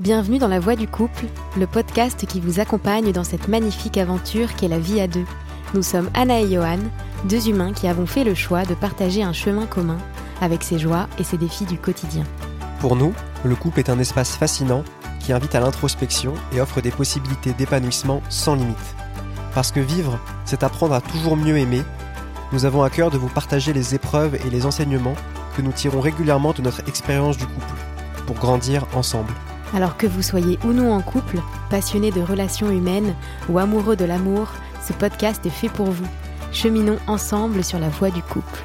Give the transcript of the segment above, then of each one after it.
Bienvenue dans La Voix du couple, le podcast qui vous accompagne dans cette magnifique aventure qu'est la vie à deux. Nous sommes Anna et Johan, deux humains qui avons fait le choix de partager un chemin commun avec ses joies et ses défis du quotidien. Pour nous, le couple est un espace fascinant qui invite à l'introspection et offre des possibilités d'épanouissement sans limite. Parce que vivre, c'est apprendre à toujours mieux aimer, nous avons à cœur de vous partager les épreuves et les enseignements que nous tirons régulièrement de notre expérience du couple, pour grandir ensemble. Alors que vous soyez ou non en couple, passionné de relations humaines ou amoureux de l'amour, ce podcast est fait pour vous. Cheminons ensemble sur la voie du couple.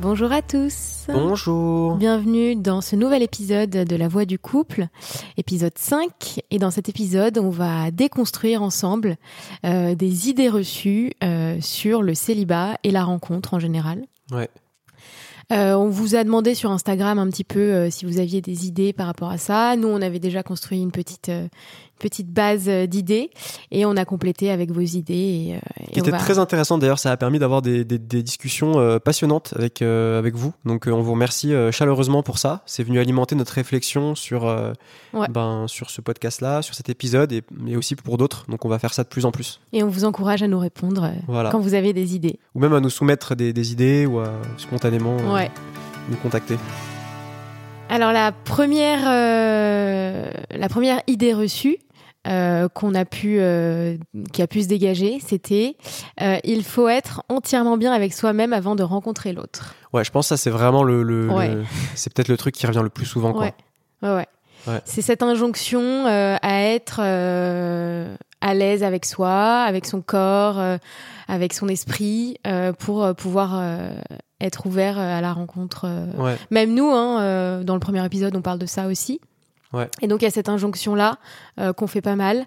Bonjour à tous. Bonjour. Bienvenue dans ce nouvel épisode de La Voix du couple, épisode 5. Et dans cet épisode, on va déconstruire ensemble euh, des idées reçues euh, sur le célibat et la rencontre en général. Ouais. Euh, on vous a demandé sur Instagram un petit peu euh, si vous aviez des idées par rapport à ça. Nous, on avait déjà construit une petite, euh, petite base euh, d'idées et on a complété avec vos idées. Et, euh, et Qui on était va- très intéressant d'ailleurs, ça a permis d'avoir des, des- des discussions euh, passionnantes avec, euh, avec vous. Donc euh, on vous remercie chaleureusement pour ça. C'est venu alimenter notre réflexion sur, Ouais. ben, sur ce podcast-là, sur cet épisode et, mais aussi pour d'autres. Donc on va faire ça de plus en plus. Et on vous encourage à nous répondre Voilà. quand vous avez des idées. Ou même à nous soumettre des, des idées ou à spontanément Ouais. nous contacter. Alors la première, euh, la première idée reçue euh, qu'on a pu, euh, qui a pu se dégager, c'était euh, il faut être entièrement bien avec soi-même avant de rencontrer l'autre. Ouais, je pense que ça c'est vraiment le, le- Ouais. le- c'est peut-être le truc qui revient le plus souvent. Quoi. Ouais. Ouais, ouais. Ouais. C'est cette injonction à être à l'aise avec soi, avec son corps, avec son esprit, pour pouvoir être ouvert à la rencontre. Ouais. Même nous, hein, dans le premier épisode, on parle de ça aussi. Ouais. Et donc il y a cette injonction là qu'on fait pas mal.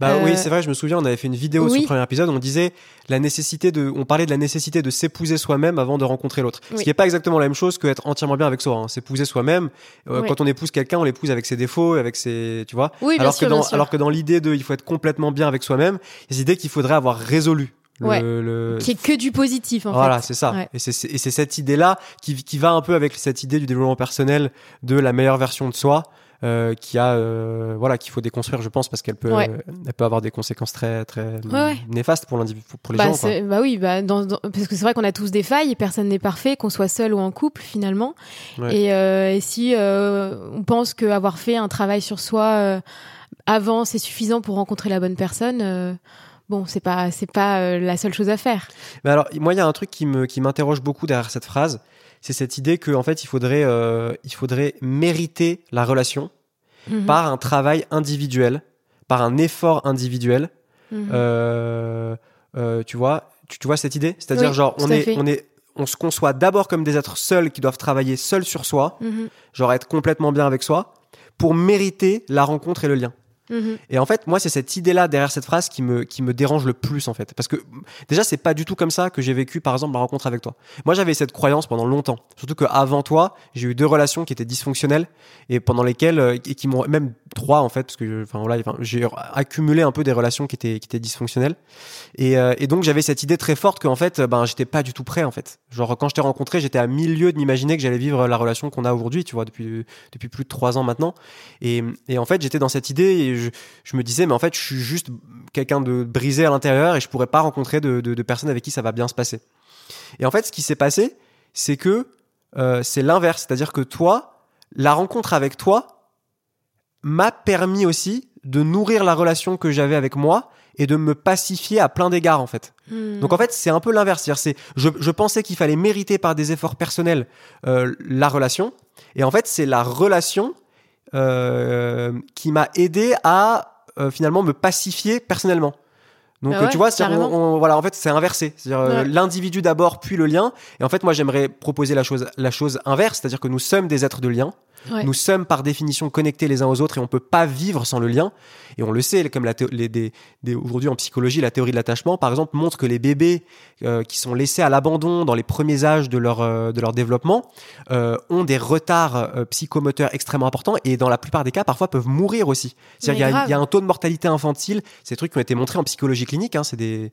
Bah Euh, oui, c'est vrai, je me souviens, on avait fait une vidéo sur le premier épisode, on disait la nécessité de, on parlait de la nécessité de s'épouser soi-même avant de rencontrer l'autre. Ce qui est pas exactement la même chose que être entièrement bien avec soi. hein. S'épouser soi-même, euh, Oui. quand on épouse quelqu'un, on l'épouse avec ses défauts, avec ses, tu vois. Oui, bien alors sûr, que dans, bien sûr. alors que dans l'idée de, il faut être complètement bien avec soi-même, il y a cette idée qu'il faudrait avoir résolu. Le, Ouais. le- Qui est que du positif en voilà, fait. c'est ça. Ouais. Et c'est et c'est cette idée-là qui, qui va un peu avec cette idée du développement personnel de la meilleure version de soi. Euh, qui a euh, voilà qu'il faut déconstruire je pense parce qu'elle peut Ouais. elle peut avoir des conséquences très très ouais. néfastes pour l'individu pour les Bah, gens quoi. bah oui, bah, dans- dans- parce que c'est vrai qu'on a tous des failles, personne n'est parfait, qu'on soit seul ou en couple finalement. Ouais. Et, euh, et si on pense qu'avoir fait un travail sur soi avant c'est suffisant pour rencontrer la bonne personne, bon c'est pas c'est pas euh, la seule chose à faire. Mais alors, moi, il y a un truc qui me qui m'interroge beaucoup derrière cette phrase, c'est cette idée que en fait, il faudrait euh, il faudrait mériter la relation Mhm. par un travail individuel, par un effort individuel. Mhm. Euh, euh, tu vois, tu, tu vois cette idée, c'est-à-dire Oui, genre tout on à est fait. on est on se conçoit d'abord comme des êtres seuls qui doivent travailler seuls sur soi, Mhm. genre être complètement bien avec soi, pour mériter la rencontre et le lien. Mhm. Et en fait, moi, c'est cette idée-là derrière cette phrase qui me, qui me dérange le plus, en fait. Parce que déjà, c'est pas du tout comme ça que j'ai vécu, par exemple, ma rencontre avec toi. Moi, j'avais cette croyance pendant longtemps. Surtout qu'avant toi, j'ai eu deux relations qui étaient dysfonctionnelles et pendant lesquelles, euh, et qui m'ont, même trois, en fait, parce que, enfin, j'ai accumulé un peu des relations qui étaient, qui étaient dysfonctionnelles. Et, euh, et donc, j'avais cette idée très forte qu'en fait, ben, j'étais pas du tout prêt, en fait. Genre, quand je t'ai rencontré, j'étais à mille lieues de m'imaginer que j'allais vivre la relation qu'on a aujourd'hui, tu vois, depuis, depuis plus de trois ans maintenant. Et, et en fait, j'étais dans cette idée et je, me disais, mais en fait, je suis juste quelqu'un de brisé à l'intérieur et je pourrais pas rencontrer de, personnes avec qui ça va bien se passer. Et en fait, ce qui s'est passé, c'est que euh, c'est l'inverse. C'est-à-dire que toi, la rencontre avec toi m'a permis aussi de nourrir la relation que j'avais avec moi et de me pacifier à plein d'égards, en fait. Mhm. Donc en fait, c'est un peu l'inverse. C'est, je, je pensais qu'il fallait mériter par des efforts personnels euh, la relation, et en fait, c'est la relation euh, qui m'a aidé à euh, finalement me pacifier personnellement. Donc Bah ouais, tu vois, on- on- voilà, en fait, c'est inversé. C'est-à-dire Ouais. l'individu d'abord, puis le lien. Et en fait, moi, j'aimerais proposer la chose, la chose inverse, c'est-à-dire que nous sommes des êtres de lien. Ouais. Nous sommes par définition connectés les uns aux autres et on peut pas vivre sans le lien. Et on le sait, comme aujourd'hui en psychologie, la théorie de l'attachement, par exemple, montre que les bébés euh, qui sont laissés à l'abandon dans les premiers âges de leur, euh, de leur développement euh, ont des retards psychomoteurs extrêmement importants et dans la plupart des cas, parfois peuvent mourir aussi. C'est-à-dire qu'il y a- grave. il y, a un taux de mortalité infantile, des trucs qui ont été montrés en psychologie clinique, hein, c'est des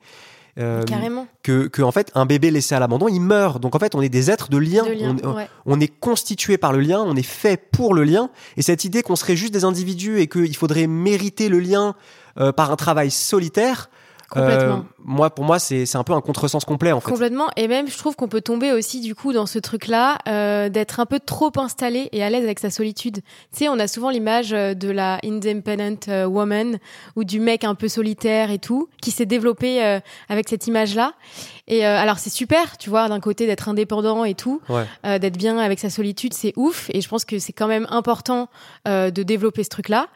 euh, Carrément. que, que en fait un bébé laissé à l'abandon il meurt donc en fait on est des êtres de lien, De lien, on, ouais. on est constitué par le lien on est fait pour le lien et cette idée qu'on serait juste des individus et qu'il faudrait mériter le lien euh, par un travail solitaire Complètement. euh, moi pour moi c'est c'est un peu un contresens complet en fait Complètement. Et même, je trouve qu'on peut tomber aussi, du coup, dans ce truc-là, euh, d'être un peu trop installé et à l'aise avec sa solitude. Tu sais, on a souvent l'image euh, de la independent euh, woman ou du mec un peu solitaire et tout, qui s'est développé euh, avec cette image-là. Et euh, alors, c'est super, tu vois, d'un côté d'être indépendant et tout, ouais euh, d'être bien avec sa solitude, c'est ouf. Et je pense que c'est quand même important euh, de développer ce truc-là.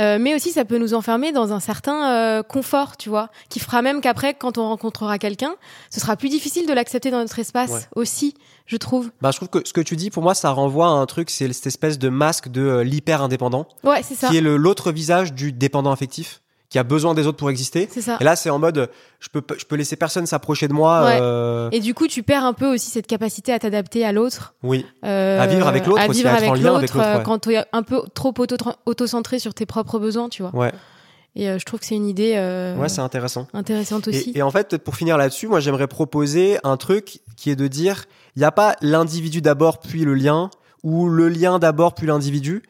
Euh, mais aussi, ça peut nous enfermer dans un certain euh, confort, tu vois, qui fera même qu'après, quand on rencontrera quelqu'un, ce sera plus difficile de l'accepter dans notre espace Ouais. aussi, je trouve. bah je trouve que ce que tu dis pour moi ça renvoie à un truc c'est cette espèce de masque de euh, l'hyper indépendant Ouais, c'est ça. qui est l'autre visage du dépendant affectif qui a besoin des autres pour exister C'est ça. et là c'est en mode je peux je peux laisser personne s'approcher de moi Ouais. euh, Et du coup, tu perds un peu aussi cette capacité à t'adapter à l'autre. oui euh, À vivre avec l'autre À aussi, vivre à être avec avec l'autre euh, ouais. quand tu es un peu trop auto- auto-centré sur tes propres besoins, tu vois. ouais Et euh, je trouve que c'est une idée ouais c'est intéressant intéressante aussi. Et, et en fait, peut-être pour finir là-dessus, moi j'aimerais proposer un truc qui est de dire, il n'y a pas l'individu d'abord puis le lien, ou le lien d'abord puis l'individu.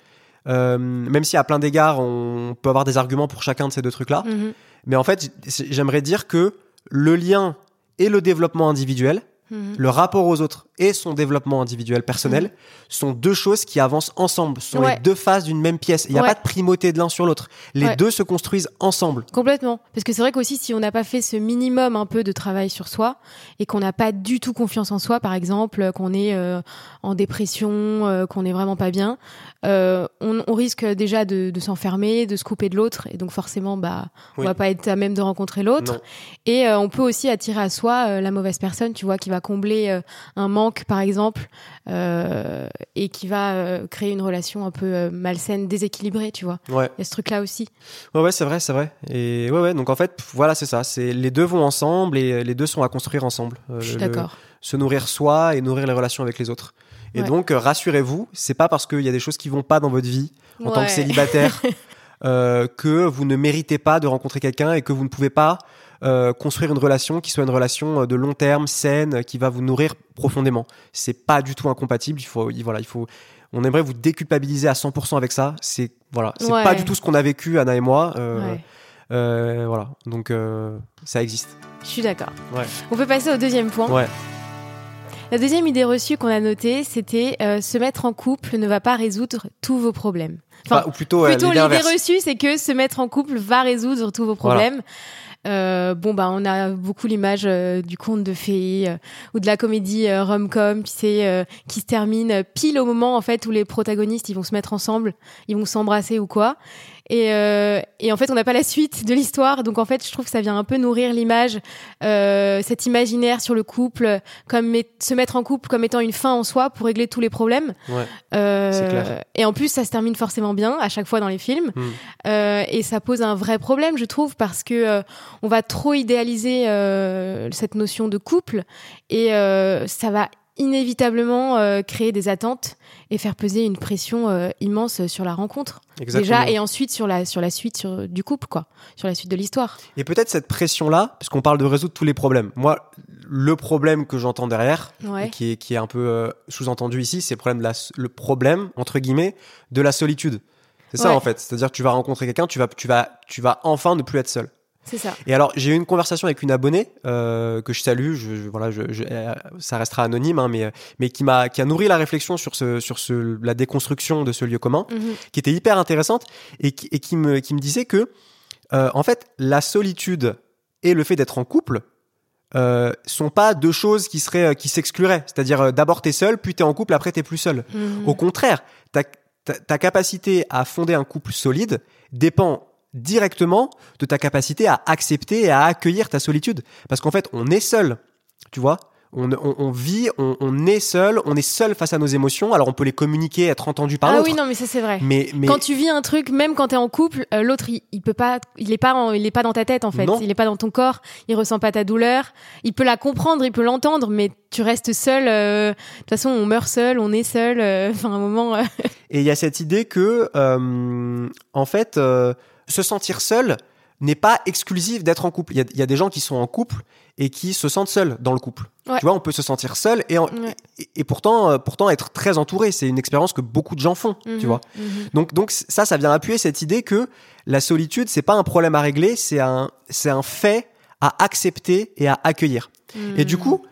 Euh, même si à plein d'égards, on peut avoir des arguments pour chacun de ces deux trucs-là. Mhm. Mais en fait, j'aimerais dire que le lien et le développement individuel, Mhm. le rapport aux autres et son développement individuel personnel sont deux choses qui avancent ensemble, sont Ouais. les deux faces d'une même pièce. Il n'y a Ouais. pas de primauté de l'un sur l'autre. Les Ouais. deux se construisent ensemble. Complètement. Parce que c'est vrai qu'aussi, si on n'a pas fait ce minimum un peu de travail sur soi et qu'on n'a pas du tout confiance en soi, par exemple, euh, qu'on est euh, en dépression, euh, qu'on est vraiment pas bien, euh, on, on risque déjà de, de s'enfermer, de se couper de l'autre. Et donc, forcément, bah, on Oui. va pas être à même de rencontrer l'autre. Et on peut aussi attirer à soi la mauvaise personne, tu vois, qui va combler euh, un manque, par exemple, euh, et qui va euh, créer une relation un peu malsaine, déséquilibrée, tu vois. Ouais. Il y a ce truc-là aussi. Ouais, ouais, c'est vrai, c'est vrai. Et ouais, ouais. Donc en fait, voilà, c'est ça. C'est les deux vont ensemble et les deux sont à construire ensemble. Je suis d'accord. Se nourrir soi et nourrir les relations avec les autres. Et Ouais. donc, rassurez-vous, c'est pas parce qu'il y a des choses qui vont pas dans votre vie en tant que célibataire euh, que vous ne méritez pas de rencontrer quelqu'un et que vous ne pouvez pas euh, construire une relation qui soit une relation euh, de long terme, saine, qui va vous nourrir profondément. C'est pas du tout incompatible. Il faut, il- voilà, il faut. On aimerait vous déculpabiliser à 100% avec ça. C'est voilà, c'est Ouais. pas du tout ce qu'on a vécu Anna et moi. Euh, Ouais. euh, voilà, donc ça existe. Je suis d'accord. Ouais. On peut passer au deuxième point. La deuxième idée reçue qu'on a notée, c'était euh, se mettre en couple ne va pas résoudre tous vos problèmes. Enfin, Enfin, ou plutôt, ouais, Plutôt l'idée reçue, c'est que se mettre en couple va résoudre tous vos Voilà. problèmes. Euh, bon bah on a beaucoup l'image euh, du conte de fées euh, ou de la comédie euh, rom-com tu sais euh, qui se termine euh, pile au moment en fait où les protagonistes ils vont se mettre ensemble ils vont s'embrasser ou quoi et, euh, et en fait on n'a pas la suite de l'histoire. Donc en fait je trouve que ça vient un peu nourrir l'image euh, cet imaginaire sur le couple comme se mettre en couple comme étant une fin en soi pour régler tous les problèmes. Ouais. Euh, clair. et en plus ça se termine forcément bien à chaque fois dans les films. Euh, et ça pose un vrai problème, je trouve, parce que euh, on va trop idéaliser euh, cette notion de couple. Et euh, ça va inévitablement euh, créer des attentes et faire peser une pression euh, immense sur la rencontre Exactement. déjà et ensuite sur la sur la suite sur, du couple quoi, sur la suite de l'histoire. Et peut-être cette pression-là, parce qu'on parle de résoudre tous les problèmes. Moi, le problème que j'entends derrière, Ouais. et qui est, qui est un peu euh, sous-entendu ici, c'est le problème, de la, le problème, entre guillemets, de la solitude. C'est ça, en fait. C'est-à-dire que tu vas rencontrer quelqu'un, tu vas, tu, vas, tu vas enfin ne plus être seul. C'est ça. Et alors, j'ai eu une conversation avec une abonnée euh, que je salue. Je, je- voilà, je, je- euh, ça restera anonyme, hein, mais, euh, mais qui m'a qui a nourri la réflexion sur ce sur ce la déconstruction de ce lieu commun, Mhm. qui était hyper intéressante et qui, et qui me qui me disait que euh, en fait la solitude et le fait d'être en couple euh, sont pas deux choses qui seraient qui s'excluraient. C'est-à-dire d'abord t'es seul, puis t'es en couple, après t'es plus seul. Mhm. Au contraire, ta, ta, ta capacité à fonder un couple solide dépend directement de ta capacité à accepter et à accueillir ta solitude. Parce qu'en fait, on est seul, tu vois. On, on, on vit, on, on est seul, on est seul face à nos émotions. Alors on peut les communiquer, être entendu par Ah l'autre. oui non mais ça c'est vrai. mais, mais Quand tu vis un truc, même quand t'es en couple, euh, l'autre il, il peut pas, il est pas, en- il est pas dans ta tête en fait, Non. il est pas dans ton corps, il ressent pas ta douleur, il peut la comprendre, il peut l'entendre, mais tu restes seul. euh, De toute façon, on meurt seul, on est seul. euh, Enfin, un moment. Et il y a cette idée que, en fait, se sentir seul, n'est pas exclusive d'être en couple. Il y, a, il y a des gens qui sont en couple et qui se sentent seuls dans le couple. Ouais. Tu vois, on peut se sentir seul et, en- Ouais. et, et pourtant, euh, pourtant être très entouré. C'est une expérience que beaucoup de gens font, tu Mhm, vois. mhm. Donc, donc ça, ça vient appuyer cette idée que la solitude, c'est pas un problème à régler, c'est un, c'est un fait à accepter et à accueillir. Et du Mhm. coup,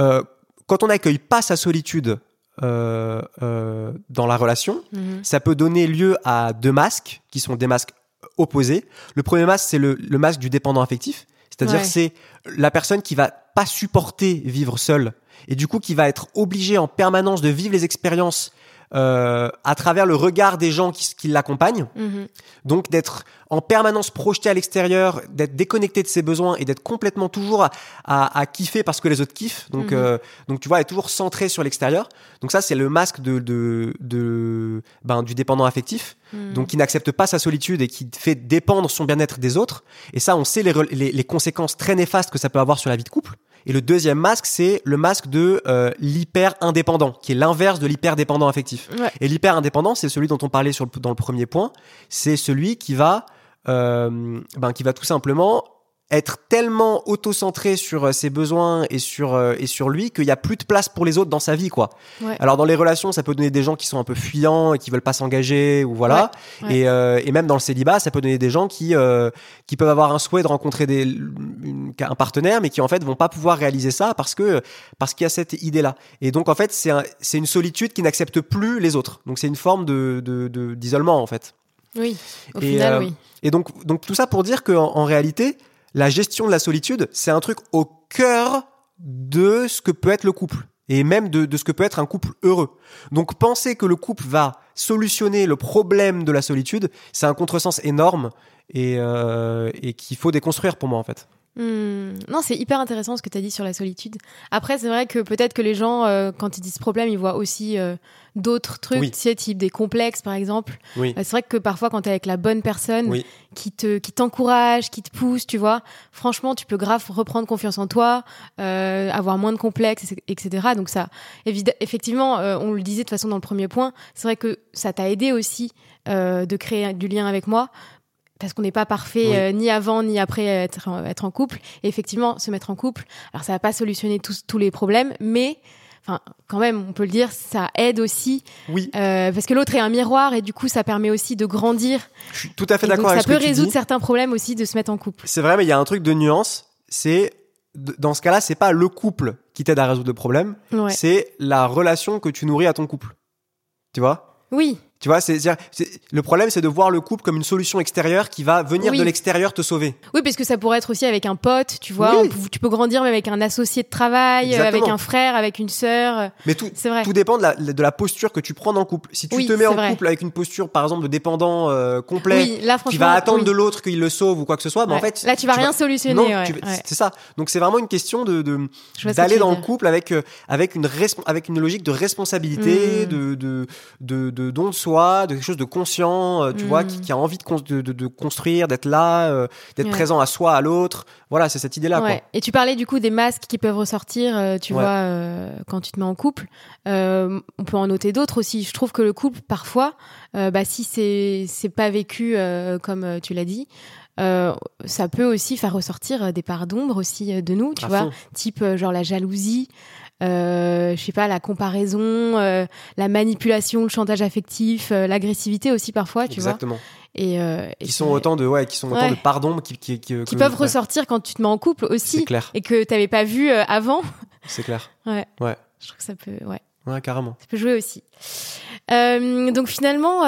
euh, quand on n'accueille pas sa solitude euh, euh, dans la relation, Mhm. ça peut donner lieu à deux masques qui sont des masques opposés. Le premier masque, c'est le, le masque du dépendant affectif, c'est-à-dire Ouais. c'est la personne qui va pas supporter vivre seule et du coup qui va être obligée en permanence de vivre les expériences euh, à travers le regard des gens qui, qui l'accompagnent. Mhm. Donc d'être en permanence projeté à l'extérieur, d'être déconnecté de ses besoins et d'être complètement toujours à, à, à kiffer parce que les autres kiffent. Donc, Mhm. euh, donc tu vois, être toujours centré sur l'extérieur. Donc ça, c'est le masque de, de, de ben, du dépendant affectif. Mhm. Donc qui n'accepte pas sa solitude et qui fait dépendre son bien-être des autres. Et ça, on sait les, les conséquences très néfastes que ça peut avoir sur la vie de couple. Et le deuxième masque, c'est le masque de euh, l'hyper-indépendant, qui est l'inverse de l'hyper-dépendant affectif. Ouais. Et l'hyper-indépendant, c'est celui dont on parlait sur le- dans le premier point. C'est celui qui va, euh, ben, qui va tout simplement être tellement auto-centré sur euh, ses besoins et sur euh, et sur lui qu'il y a plus de place pour les autres dans sa vie quoi. Ouais. Alors dans les relations, ça peut donner des gens qui sont un peu fuyants et qui veulent pas s'engager ou voilà. Ouais, ouais. Et, euh, et même dans le célibat, ça peut donner des gens qui euh, qui peuvent avoir un souhait de rencontrer des une- un partenaire mais qui en fait vont pas pouvoir réaliser ça parce que parce qu'il y a cette idée là. Et donc en fait, c'est un, c'est une solitude qui n'accepte plus les autres. Donc c'est une forme de de- de- d'isolement en fait. Oui, au Et, final, euh, oui. Et donc, donc tout ça pour dire qu'en en réalité, la gestion de la solitude, c'est un truc au cœur de ce que peut être le couple. Et même de, ce que peut être un couple heureux. Donc penser que le couple va solutionner le problème de la solitude, c'est un contresens énorme et, euh, et qu'il faut déconstruire pour moi en fait. Hmm. Non, c'est hyper intéressant ce que tu as dit sur la solitude. Après, c'est vrai que peut-être que les gens, euh, quand ils disent problème, ils voient aussi euh, d'autres trucs, Oui. tu sais, type des complexes, par exemple. Oui. Euh, c'est vrai que parfois, quand tu es avec la bonne personne Oui. qui te qui t'encourage, qui te pousse, tu vois, franchement, tu peux grave reprendre confiance en toi, euh, avoir moins de complexes, etc. Donc ça, effectivement, on le disait de toute façon dans le premier point, c'est vrai que ça t'a aidé aussi euh, de créer du lien avec moi parce qu'on n'est pas parfait Oui. euh, ni avant ni après être, en- être en couple. Et effectivement, se mettre en couple, alors ça va pas solutionner tous, tous les problèmes, mais enfin, quand même, on peut le dire, ça aide aussi Oui, euh, parce que l'autre est un miroir et du coup, ça permet aussi de grandir. je suis tout à fait d'accord ça avec ce peut que tu résoudre certains problèmes aussi de se mettre en couple. C'est vrai, mais il y a un truc de nuance. C'est dans ce cas-là, c'est pas le couple qui t'aide à résoudre le problème, Ouais. c'est la relation que tu nourris à ton couple. Tu vois? Oui, Tu vois, c'est, le problème, c'est de voir le couple comme une solution extérieure qui va venir Oui. de l'extérieur te sauver. oui, parce que ça pourrait être aussi avec un pote, tu vois. Oui. on peut- tu peux grandir même avec un associé de travail, euh, avec un frère, avec une sœur. euh, Mais tout, C'est vrai. tout dépend de la, de la posture que tu prends dans le couple. Si tu Oui, te mets en vrai. couple avec une posture, par exemple, de dépendant euh, complet, Oui, là, qui va attendre de l'autre qu'il le sauve ou quoi que ce soit, bah, en fait, là, tu vas rien vas- solutionner. non, ouais, tu- ouais. c'est ça. Donc c'est vraiment une question de, d'aller dans le couple avec euh, avec une avec une logique de responsabilité, Mm. de de de de don de soi, de quelque chose de conscient, euh, tu vois, Mm. qui, qui a envie de, cons- de, de, de construire, d'être là, euh, d'être Ouais. présent à soi, à l'autre. Voilà, c'est cette idée-là. Ouais. Et tu parlais du coup des masques qui peuvent ressortir, euh, tu Ouais. vois, quand tu te mets en couple. On peut en noter d'autres aussi. Je trouve que le couple, parfois, bah, si c'est pas vécu comme tu l'as dit, euh, ça peut aussi faire ressortir des parts d'ombre aussi de nous, tu À vois, fond. type genre la jalousie. Euh, je sais pas la comparaison euh, la manipulation le chantage affectif euh, l'agressivité aussi parfois tu Exactement. vois et, euh, et Qui sont autant de ouais, qui sont autant Ouais. de pardons qui qui qui, peuvent ressortir quand tu te mets en couple C'est aussi clair. et que t'avais pas vu avant C'est clair. Ouais. Ouais. Je trouve que ça peut, ouais, Ouais, carrément. ça peut jouer aussi. Donc finalement,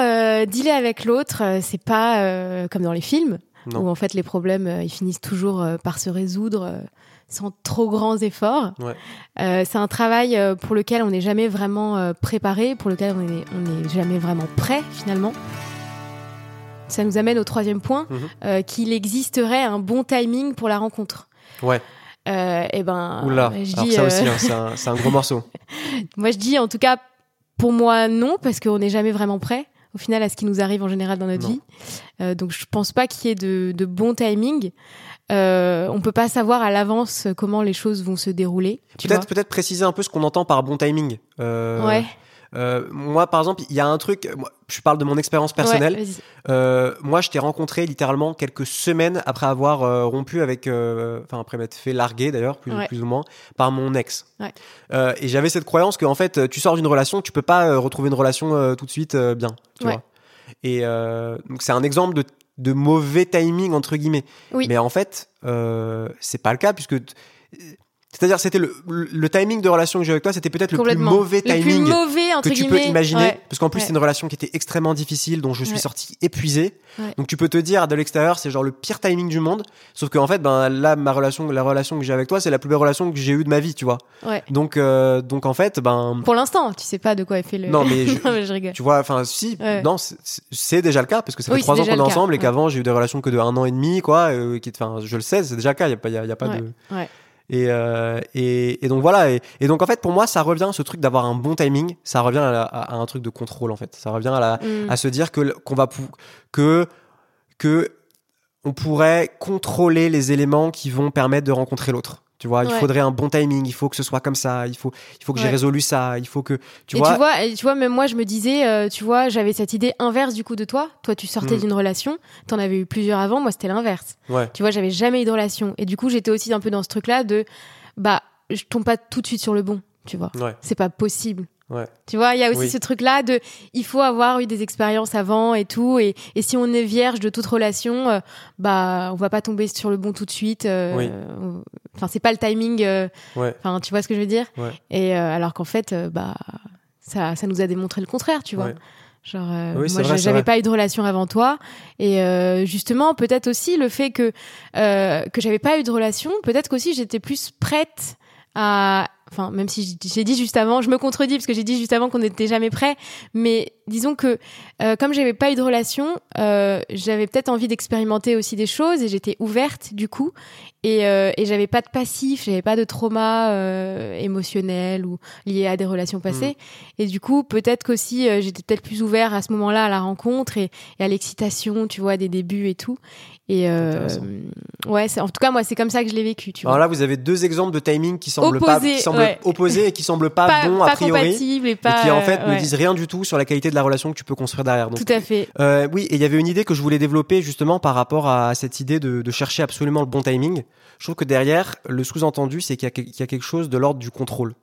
dealer avec l'autre, c'est pas comme dans les films Non. où en fait les problèmes ils finissent toujours par se résoudre sans trop grands efforts. Ouais. Euh, c'est un travail euh, pour lequel on n'est jamais vraiment euh, préparé, pour lequel on n'est on jamais vraiment prêt finalement. Ça nous amène au troisième point, Mhm. euh, qu'il existerait un bon timing pour la rencontre. Ouais. Euh, et ben, Oula. je Alors dis, ça aussi, hein, c'est un, c'est un gros morceau. Moi, je dis en tout cas, pour moi, non, parce qu'on n'est jamais vraiment prêt. Au final, à ce qui nous arrive en général dans notre Non. vie. Euh, donc, je pense pas qu'il y ait de, de bon timing. Euh, on peut pas savoir à l'avance comment les choses vont se dérouler. Tu Peut-être peut-être préciser un peu ce qu'on entend par bon timing. Euh, Ouais. Euh, moi, par exemple, il y a un truc. moi, je parle de mon expérience personnelle. Ouais. Euh, moi, je t'ai rencontré littéralement quelques semaines après avoir rompu avec, enfin après m'être fait larguer d'ailleurs, plus, Ouais. plus ou moins, par mon ex. Ouais. Et j'avais cette croyance que en fait, tu sors d'une relation, tu peux pas retrouver une relation tout de suite bien, tu Ouais. vois. Et donc c'est un exemple de, de mauvais timing entre guillemets. Oui. Mais en fait, euh, c'est pas le cas puisque c'est-à-dire c'était le, timing de relation que j'ai avec toi, c'était peut-être le plus mauvais Le plus timing mauvais, entre que tu guillemets. peux imaginer Ouais. parce qu'en plus Ouais. c'est une relation qui était extrêmement difficile dont je suis Ouais. sorti épuisé donc tu peux te dire de l'extérieur c'est genre le pire timing du monde sauf qu'en fait ben là ma relation la relation que j'ai avec toi c'est la plus belle relation que j'ai eue de ma vie tu vois donc euh, donc en fait ben Pour l'instant, tu sais pas de quoi est fait le. Non, mais je- non, mais je rigole. tu vois enfin si non c'est- déjà le cas parce que ça fait trois ans qu'on est ensemble et qu'avant j'ai eu des relations que de un an et demi quoi euh, enfin je le sais c'est déjà le cas il y a pas y a, y a pas de. Et, euh, et, et donc voilà. Et, et donc en fait, pour moi, ça revient, ce truc d'avoir un bon timing, ça revient à, la- à un truc de contrôle en fait. Ça revient à, la, Mm. à se dire que qu'on va que que on pourrait contrôler les éléments qui vont permettre de rencontrer l'autre. Tu vois, il faudrait un bon timing. Il faut que ce soit comme ça. Il faut il faut que j'ai résolu ça. Il faut que tu et vois. tu vois, et tu vois, même moi, je me disais, euh, tu vois, j'avais cette idée inverse du coup de toi. Toi, tu sortais Mm. d'une relation, t'en avais eu plusieurs avant. Moi, c'était l'inverse. Ouais. Tu vois, j'avais jamais eu de relation. Et du coup, j'étais aussi un peu dans ce truc-là de, bah, je tombe pas tout de suite sur le bon. Tu vois, c'est pas possible. Ouais. Tu vois, il y a aussi Oui. ce truc-là de, il faut avoir eu des expériences avant et tout. Et, et si on est vierge de toute relation, euh, bah, on va pas tomber sur le bon tout de suite. euh, Oui. Enfin, c'est pas le timing. euh, Ouais. Enfin, tu vois ce que je veux dire? Ouais. Et euh, alors qu'en fait, euh, bah, ça, ça nous a démontré le contraire, tu vois. Genre, euh, Oui, moi, j'avais pas eu de relation avant toi, et euh, justement, peut-être aussi le fait que euh, que j'avais pas eu de relation, peut-être qu'aussi j'étais plus prête à, enfin, même si j'ai dit juste avant, je me contredis parce que j'ai dit juste avant qu'on n'était jamais prêt, mais disons que euh, comme j'avais pas eu de relation, euh, j'avais peut-être envie d'expérimenter aussi des choses et j'étais ouverte du coup, et, euh, et j'avais pas de passif, j'avais pas de trauma euh, émotionnel ou lié à des relations passées. Et du coup, peut-être qu'aussi j'étais peut-être plus ouvert à ce moment-là à la rencontre et, et à l'excitation, tu vois, des débuts et tout. Et euh, ouais, en tout cas moi c'est comme ça que je l'ai vécu, tu Alors vois. là, vous avez deux exemples de timing qui semblent pas, Opposés, qui semblent ouais. opposés et qui semblent pas, pas bons a pas priori, et et pas qui en fait euh, ne ouais. disent rien du tout sur la qualité de la relation que tu peux construire derrière. Donc, Tout à fait. Euh, oui, et il y avait une idée que je voulais développer justement par rapport à cette idée de, de chercher absolument le bon timing. Je trouve que derrière, le sous-entendu, c'est qu'il y, a y quelque chose de l'ordre du contrôle,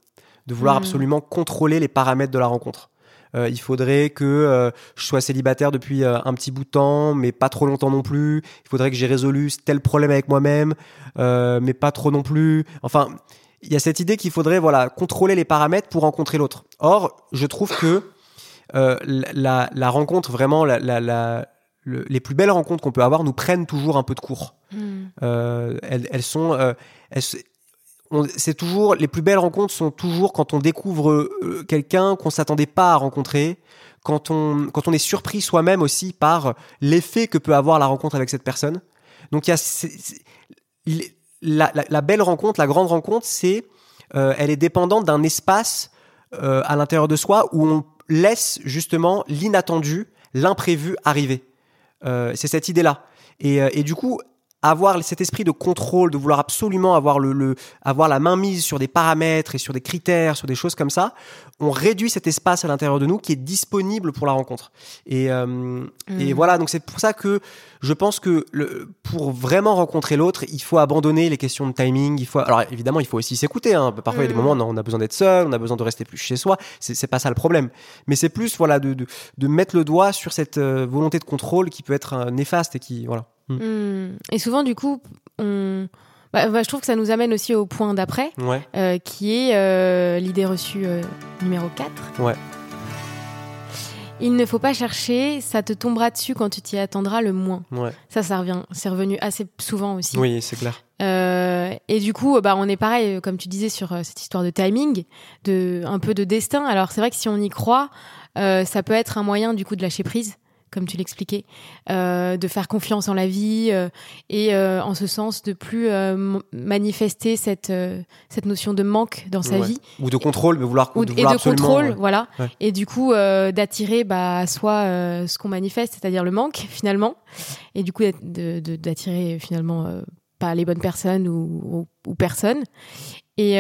de vouloir Mm. absolument contrôler les paramètres de la rencontre. Euh, il faudrait que euh, je sois célibataire depuis euh, un petit bout de temps, mais pas trop longtemps non plus. Il faudrait que j'ai résolu tel problème avec moi-même, mais pas trop non plus. Enfin, il y a cette idée qu'il faudrait voilà contrôler les paramètres pour rencontrer l'autre. Or, je trouve que la, la rencontre vraiment la, la, la- le- les plus belles rencontres qu'on peut avoir nous prennent toujours un peu de cours. Mm. Euh, elles, elles sont elles c'est toujours les plus belles rencontres sont toujours quand on découvre euh, quelqu'un qu'on s'attendait pas à rencontrer quand on quand on est surpris soi-même aussi par l'effet que peut avoir la rencontre avec cette personne. Donc il y a la, belle rencontre la grande rencontre c'est euh, elle est dépendante d'un espace euh, à l'intérieur de soi où on laisse justement l'inattendu l'imprévu arriver. C'est cette idée là et du coup avoir cet esprit de contrôle, de vouloir absolument avoir le, le avoir la main mise sur des paramètres et sur des critères, sur des choses comme ça, on réduit cet espace à l'intérieur de nous qui est disponible pour la rencontre. Et, euh, et Mm. voilà, donc c'est pour ça que je pense que le, pour vraiment rencontrer l'autre, il faut abandonner les questions de timing. Il faut, alors évidemment, il faut aussi s'écouter. Hein. Parfois, il y a des Mm. moments où on a besoin d'être seul, on a besoin de rester plus chez soi. C'est c'est pas ça le problème. Mais c'est plus voilà de, de, de mettre le doigt sur cette euh, volonté de contrôle qui peut être euh, néfaste et qui voilà. Mm. Et souvent du coup, on bah, bah, je trouve que ça nous amène aussi au point d'après, Ouais. euh, qui est euh, l'idée reçue euh, numéro 4. Ouais. Il ne faut pas chercher, ça te tombera dessus quand tu t'y attendras le moins. Ouais. Ça, ça revient. C'est revenu assez souvent aussi. Oui, c'est clair. Euh, et du coup, bah, on est pareil, comme tu disais, sur cette histoire de timing, de un peu de destin. Alors, c'est vrai que si on y croit, euh, ça peut être un moyen du coup de lâcher prise, comme tu l'expliquais, euh, de faire confiance en la vie euh, et euh, en ce sens de plus manifester cette cette notion de manque dans sa Ouais. vie Ou de contrôle, mais vouloir, ou, de et vouloir de absolument, contrôle, ouais. voilà. Ouais. Et du coup, d'attirer bah, à soi euh, ce qu'on manifeste, c'est-à-dire le manque finalement, et du coup de- de- d'attirer finalement pas les bonnes personnes ou, ou, ou personne. Et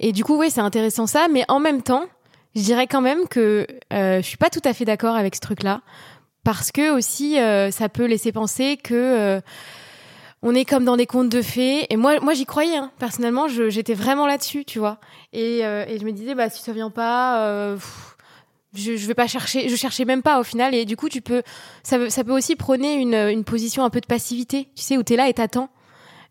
et du coup, oui, c'est intéressant ça, mais en même temps, je dirais quand même que euh, je suis pas tout à fait d'accord avec ce truc-là. Parce que aussi euh, ça peut laisser penser que euh, on est comme dans des contes de fées. Et moi moi j'y croyais hein. personnellement j'étais vraiment là-dessus tu vois. Et, euh, et je me disais bah si ça vient pas euh, je, je vais pas chercher je cherchais même pas au final. Et du coup tu peux ça, ça peut aussi prôner une, une position un peu de passivité tu sais où t'es là et t'attends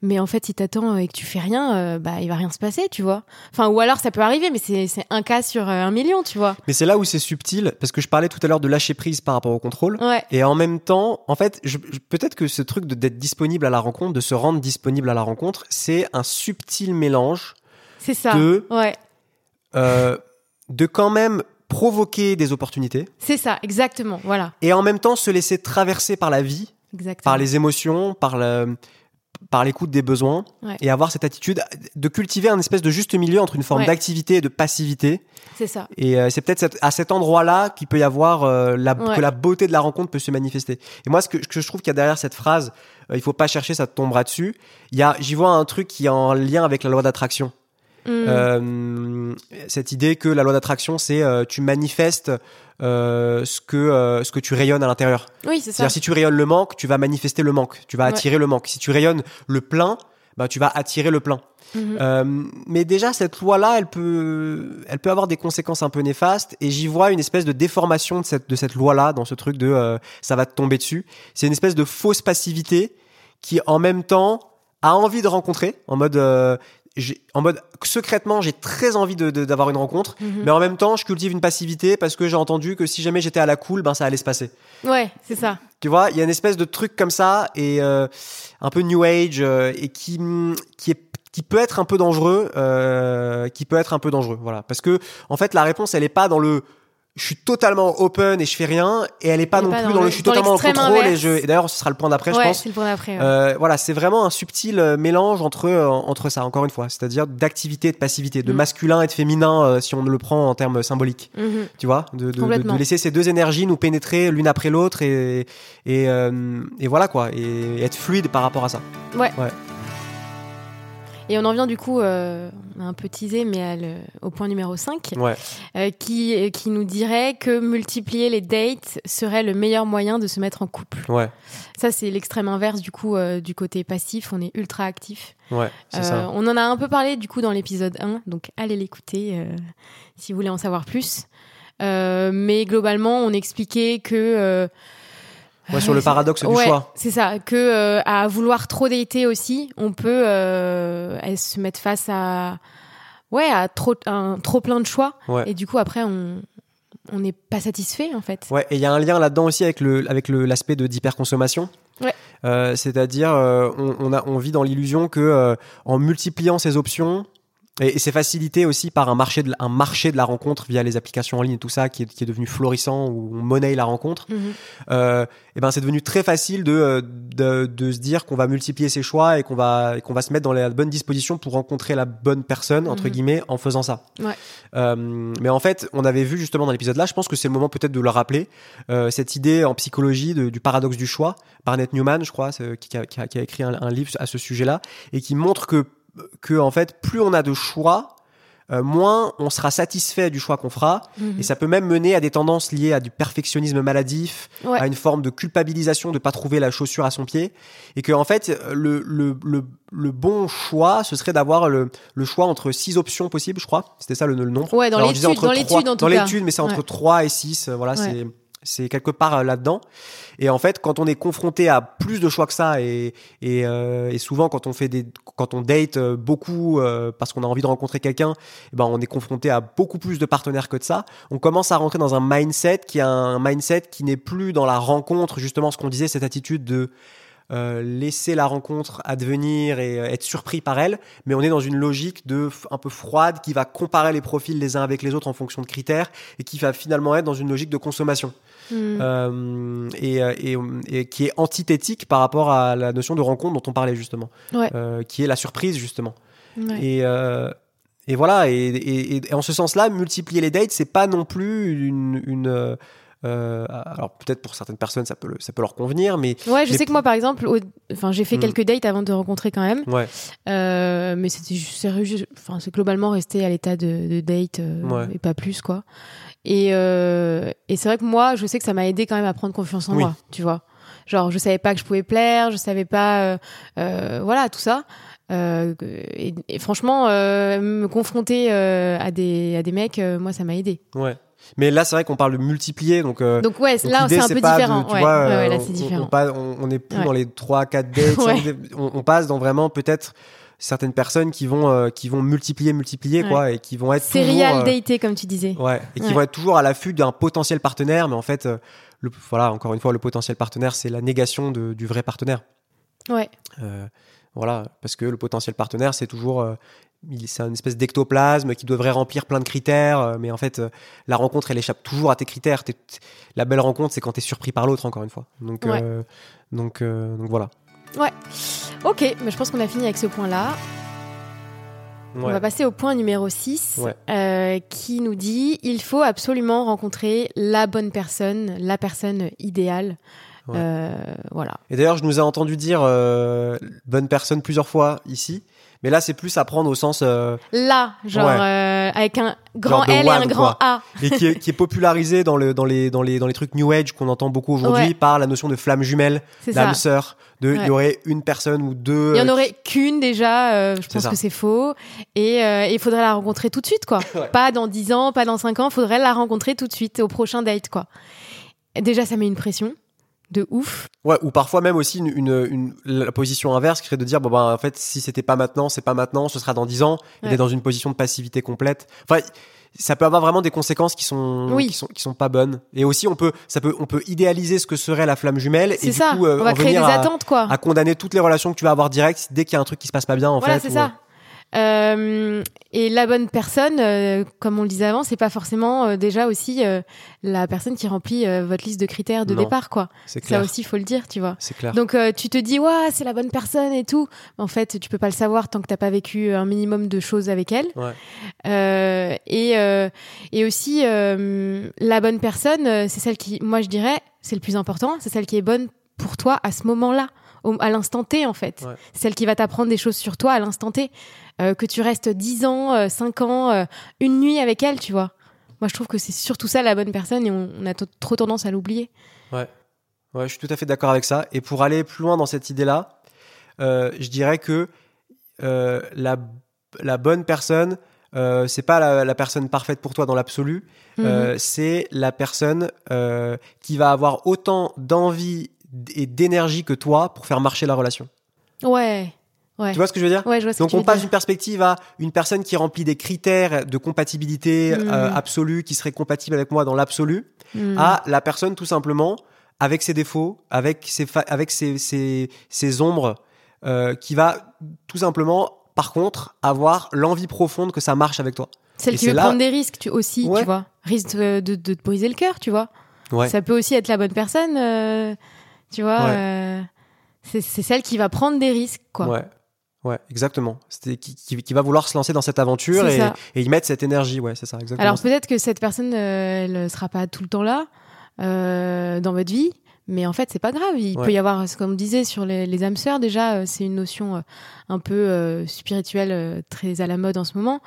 mais en fait si t'attends et que tu fais rien euh, bah il va rien se passer tu vois. Enfin ou alors ça peut arriver mais c'est un cas sur euh, un million tu vois. Mais c'est là où c'est subtil, parce que je parlais tout à l'heure de lâcher prise par rapport au contrôle. ouais. Et en même temps, en fait, je- je- peut-être que ce truc d'être disponible à la rencontre, de se rendre disponible à la rencontre, c'est un subtil mélange c'est ça. de, ouais. euh, de quand même provoquer des opportunités. C'est ça exactement voilà. Et en même temps se laisser traverser par la vie, exactement. par les émotions, par le par l'écoute des besoins Ouais. et avoir cette attitude de cultiver un espèce de juste milieu entre une forme Ouais. d'activité et de passivité c'est ça Et euh, c'est peut-être à cet endroit-là qu'il peut y avoir euh, la, Ouais. que la beauté de la rencontre peut se manifester. Et moi, ce que, ce que je trouve qu'il y a derrière cette phrase, euh, il faut pas chercher, ça te tombera dessus. Il y a, j'y vois un truc qui est en lien avec la loi d'attraction. Mm. Euh, cette idée que la loi d'attraction, c'est euh, tu manifestes euh, ce que euh, ce que tu rayonnes à l'intérieur. oui c'est ça C'est-à-dire si tu rayonnes le manque, tu vas manifester le manque, tu vas Ouais. attirer le manque. Si tu rayonnes le plein, bah tu vas attirer le plein. Mhm. Euh, mais déjà cette loi-là, elle peut, elle peut avoir des conséquences un peu néfastes, et j'y vois une espèce de déformation de cette de cette loi-là dans ce truc de ça va te tomber dessus. C'est une espèce de fausse passivité qui en même temps a envie de rencontrer, en mode en mode secrètement j'ai très envie de- de- d'avoir une rencontre, Mhm. mais en même temps je cultive une passivité parce que j'ai entendu que si jamais j'étais à la cool, ben ça allait se passer. ouais c'est ça Tu vois, il y a une espèce de truc comme ça et euh, un peu new age euh, et qui mm, qui est qui peut être un peu dangereux, euh, qui peut être un peu dangereux, voilà, parce que en fait la réponse elle est pas dans le je suis totalement open et je fais rien et elle est pas Elle est non pas plus dans dans le je suis totalement en contrôle et je et d'ailleurs ce sera le point d'après je ouais pense. c'est le point ouais. Euh, voilà, c'est vraiment un subtil euh, mélange entre euh, entre ça encore une fois, c'est-à-dire d'activité et de passivité, de Mm. masculin et de féminin euh, si on le prend en termes symboliques Mhm. tu vois, de, de- de, de laisser ces deux énergies nous pénétrer l'une après l'autre et et, euh, et voilà quoi, et être fluide par rapport à ça. Et on en vient du coup, euh, on a un peu teasé, mais à le- au point numéro 5, Ouais, euh, qui, euh, qui nous dirait que multiplier les dates serait le meilleur moyen de se mettre en couple. ouais, Ça, c'est l'extrême inverse du coup euh, du côté passif, on est ultra actif. ouais, ça. On en a un peu parlé du coup dans l'épisode 1, donc allez l'écouter si vous voulez en savoir plus. Mais globalement, on expliquait que... Ouais, sur le paradoxe du choix. C'est ça, que euh, à vouloir trop dater aussi, on peut euh, se mettre face à ouais à trop un trop plein de choix Ouais. et du coup après on on n'est pas satisfait en fait. Ouais, et il y a un lien là-dedans aussi avec le avec l'aspect de d'hyperconsommation. Ouais. Euh, C'est-à-dire, on, on a on vit dans l'illusion que en multipliant ces options et, c'est facilité aussi par un marché de un marché de la rencontre via les applications en ligne et tout ça qui est, qui est devenu florissant où on monnaie la rencontre. Mhm. euh, et ben c'est devenu très facile de, euh, de, de se dire qu'on va multiplier ses choix et qu'on va, qu'on va se mettre dans la bonne disposition pour rencontrer la bonne personne, entre Mhm. guillemets, en faisant ça. Ouais. Euh, mais en fait, on avait vu justement dans l'épisode là, je pense que c'est le moment peut-être de le rappeler, euh, cette idée en psychologie de- du paradoxe du choix, Barnett Newman, je crois, qui, a, qui a- qui a écrit un, un livre à ce sujet-là, et qui montre que, que en fait, plus on a de choix, euh, moins on sera satisfait du choix qu'on fera, Mhm. et ça peut même mener à des tendances liées à du perfectionnisme maladif, Ouais. à une forme de culpabilisation de pas trouver la chaussure à son pied, et que en fait le, le, le, le bon choix ce serait d'avoir le, le choix entre six options possibles, je crois. C'était ça le, le nombre. Ouais, dans l'étude, dans l'étude Dans l'étude, mais c'est entre Ouais. 3 et 6, voilà, Ouais. c'est c'est quelque part euh, là-dedans. Et en fait, quand on est confronté à plus de choix que ça, et, et, euh, souvent quand on fait des, quand on date euh, beaucoup parce qu'on a envie de rencontrer quelqu'un, eh ben on est confronté à beaucoup plus de partenaires que de ça. On commence à rentrer dans un mindset qui un mindset qui n'est plus dans la rencontre, justement ce qu'on disait, cette attitude de laisser la rencontre advenir et être surpris par elle, mais on est dans une logique de un peu froide qui va comparer les profils les uns avec les autres en fonction de critères et qui va finalement être dans une logique de consommation Mhm. euh, et, euh, et, et qui est antithétique par rapport à la notion de rencontre dont on parlait justement, Ouais. euh, qui est la surprise justement. Ouais. Et, euh, et voilà, et, en ce sens-là, multiplier les dates, c'est pas non plus une, une, euh, Euh, alors peut-être pour certaines personnes ça peut le- ça peut leur convenir, mais Ouais, je Mais sais que moi, par exemple, au- enfin, j'ai fait Hmm. quelques dates avant de te rencontrer quand même. ouais, Euh, mais c'était c'est juste- enfin, c'est globalement resté à l'état de, de date euh, Ouais. et pas plus, quoi. Et, euh, et c'est vrai que moi, je sais que ça m'a aidé quand même à prendre confiance en Oui. moi, tu vois. Genre, je savais pas que je pouvais plaire, je savais pas, euh, euh, voilà, tout ça. Euh, et, et franchement, me confronter à des à des mecs, moi, ça m'a aidé. ouais. Mais là c'est vrai qu'on parle de multiplier, donc. euh, Donc ouais, donc là, c'est un peu de- différent. tu ouais, vois, ouais, ouais, là, c'est on- différent. On, on- on est plus dans les 3 4 dates, Ouais. cinq dates. on, on passe dans vraiment peut-être certaines personnes qui vont euh, qui vont multiplier multiplier Ouais. quoi et qui vont être Serial euh, daté, comme tu disais. Ouais, et qui Ouais. vont être toujours à l'affût d'un potentiel partenaire, mais en fait, euh, le, voilà, encore une fois, le potentiel partenaire, c'est la négation de- du vrai partenaire. Ouais. Voilà, parce que le potentiel partenaire, c'est toujours, c'est une espèce d'ectoplasme qui devrait remplir plein de critères, mais en fait, la rencontre, elle échappe toujours à tes critères. La belle rencontre, c'est quand tu es surpris par l'autre, encore une fois. Donc, Ouais. euh, donc, euh, donc voilà. Ok, mais je pense qu'on a fini avec ce point-là. On va passer au point numéro 6 Ouais. euh, qui nous dit il faut absolument rencontrer la bonne personne, la personne idéale. Ouais. Euh, voilà. Et d'ailleurs, je nous ai entendu dire euh, bonne personne plusieurs fois ici, mais là, c'est plus à prendre au sens euh, Là, genre Ouais. euh, avec un grand L et un grand quoi. A. et qui est, qui est popularisé dans, le, dans, les, dans, les, dans les trucs New Age qu'on entend beaucoup aujourd'hui Ouais. par la notion de flamme jumelle, d'âme sœur, de il y aurait une personne ou deux. Il y en euh, aurait qu'une déjà, euh, je pense ça. que c'est faux. Et il faudrait la rencontrer tout de suite, quoi. Pas dans 10 ans, pas dans 5 ans, il faudrait la rencontrer tout de suite, au prochain date, quoi. Déjà, ça met une pression de ouf. Ouais, ou parfois même aussi une, une, une- la position inverse qui serait de dire bon bah en fait si c'était pas maintenant, c'est pas maintenant, ce sera dans 10 ans. Il Ouais. est dans une position de passivité complète. Enfin, ça peut avoir vraiment des conséquences qui sont Oui. qui sont qui sont pas bonnes. Et aussi on peut ça peut on peut idéaliser ce que serait la flamme jumelle et C'est du ça. coup euh, On va créer des à, attentes, quoi. à condamner toutes les relations que tu vas avoir direct dès qu'il y a un truc qui se passe pas bien en voilà, fait. c'est ou, euh, ça. Euh, et la bonne personne, euh, comme on le disait avant, c'est pas forcément euh, déjà aussi la personne qui remplit votre liste de critères de Non. départ, quoi. C'est Ça aussi, faut le dire, tu vois. C'est clair. Donc tu te dis ouais c'est la bonne personne et tout. En fait tu peux pas le savoir tant que t'as pas vécu un minimum de choses avec elle. Ouais. Euh, et euh, et aussi euh, la bonne personne c'est celle qui moi je dirais c'est le plus important c'est celle qui est bonne pour toi à ce moment-là au- à l'instant T en fait. Ouais. Celle qui va t'apprendre des choses sur toi à l'instant T. Euh, que tu restes 10 ans, euh, 5 ans, euh, une nuit avec elle, tu vois. Moi je trouve que c'est surtout ça la bonne personne et on, on a trop tendance à l'oublier. Ouais, je suis tout à fait d'accord avec ça. Et pour aller plus loin dans cette idée-là, euh, je dirais que euh, la, la bonne personne, euh, c'est pas la, la personne parfaite pour toi dans l'absolu. Mhm. Euh, c'est la personne euh, qui va avoir autant d'envie et d'énergie que toi pour faire marcher la relation. Ouais. Ouais. Tu vois ce que je veux dire? Ouais, je vois ce Donc que tu on veux passe d'une perspective à une personne qui remplit des critères de compatibilité Mhm. euh, absolue, qui serait compatible avec moi dans l'absolu, Mhm. à la personne tout simplement avec ses défauts, avec ses, avec ses, ses, ses ombres, euh, qui va tout simplement, par contre, avoir l'envie profonde que ça marche avec toi. Celle Et qui veut là- prendre des risques tu, aussi, Ouais. tu vois. Risque de, de- de te briser le cœur, tu vois. Ouais. Ça peut aussi être la bonne personne, euh, tu vois. Ouais. euh, c'est celle qui va prendre des risques, quoi. Ouais. Ouais, exactement. Qui, qui, qui va vouloir se lancer dans cette aventure et, y mettre cette énergie. Ouais, c'est ça, exactement. Alors peut-être que cette personne, euh, elle sera pas tout le temps là euh, dans votre vie, mais en fait c'est pas grave. Il Ouais. peut y avoir, ce qu'on disait sur les, les âmes sœurs déjà, euh, c'est une notion un peu spirituelle très à la mode en ce moment.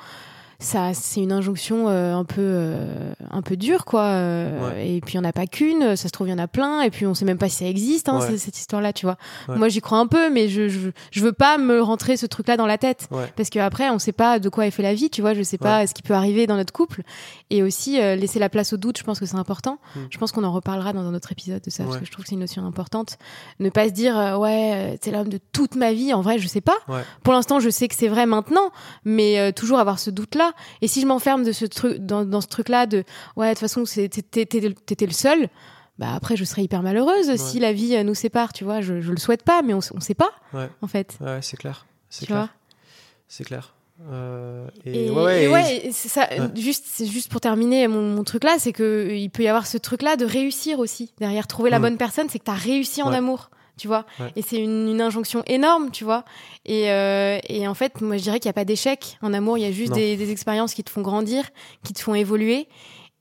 Ça, c'est une injonction euh, un peu euh, un peu dure, quoi. euh, Ouais. Et puis il y en a pas qu'une. Ça se trouve il y en a plein. Et puis on sait même pas si ça existe, hein, Ouais. cette histoire-là, tu vois. Ouais. Moi j'y crois un peu, mais je, je je veux pas me rentrer ce truc-là dans la tête. Ouais. Parce qu'après, on sait pas de quoi est fait la vie, tu vois. Je sais pas ce qui peut arriver dans notre couple. Et aussi, euh, laisser la place au doute, je pense que c'est important. Mm. Je pense qu'on en reparlera dans un autre épisode de ça, parce que je trouve que c'est une notion importante. Ne pas se dire, euh, ouais, euh, c'est l'homme de toute ma vie. En vrai, je sais pas. Ouais. Pour l'instant, je sais que c'est vrai maintenant, mais euh, toujours avoir ce Et si je m'enferme de ce truc, dans, dans ce truc-là de, ouais, de toute façon, t'étais le seul. Bah après, je serais hyper malheureuse si la vie euh, nous sépare, tu vois. Je, je le souhaite pas, mais on, on sait pas, Ouais. en fait. Ouais, c'est clair. C'est clair. C'est clair. Euh, et, Et, ouais, ouais, et ouais, ça. Ouais. Juste, pour terminer mon, mon truc là, c'est que euh, il peut y avoir ce truc là de réussir aussi. Derrière trouver la Mm. bonne personne, c'est que tu as réussi en Ouais. amour, tu vois. Ouais. Et c'est une, une injonction énorme, tu vois. Et, euh, et en fait, moi je dirais qu'il n'y a pas d'échec en amour, il y a juste des, des expériences qui te font grandir, qui te font évoluer.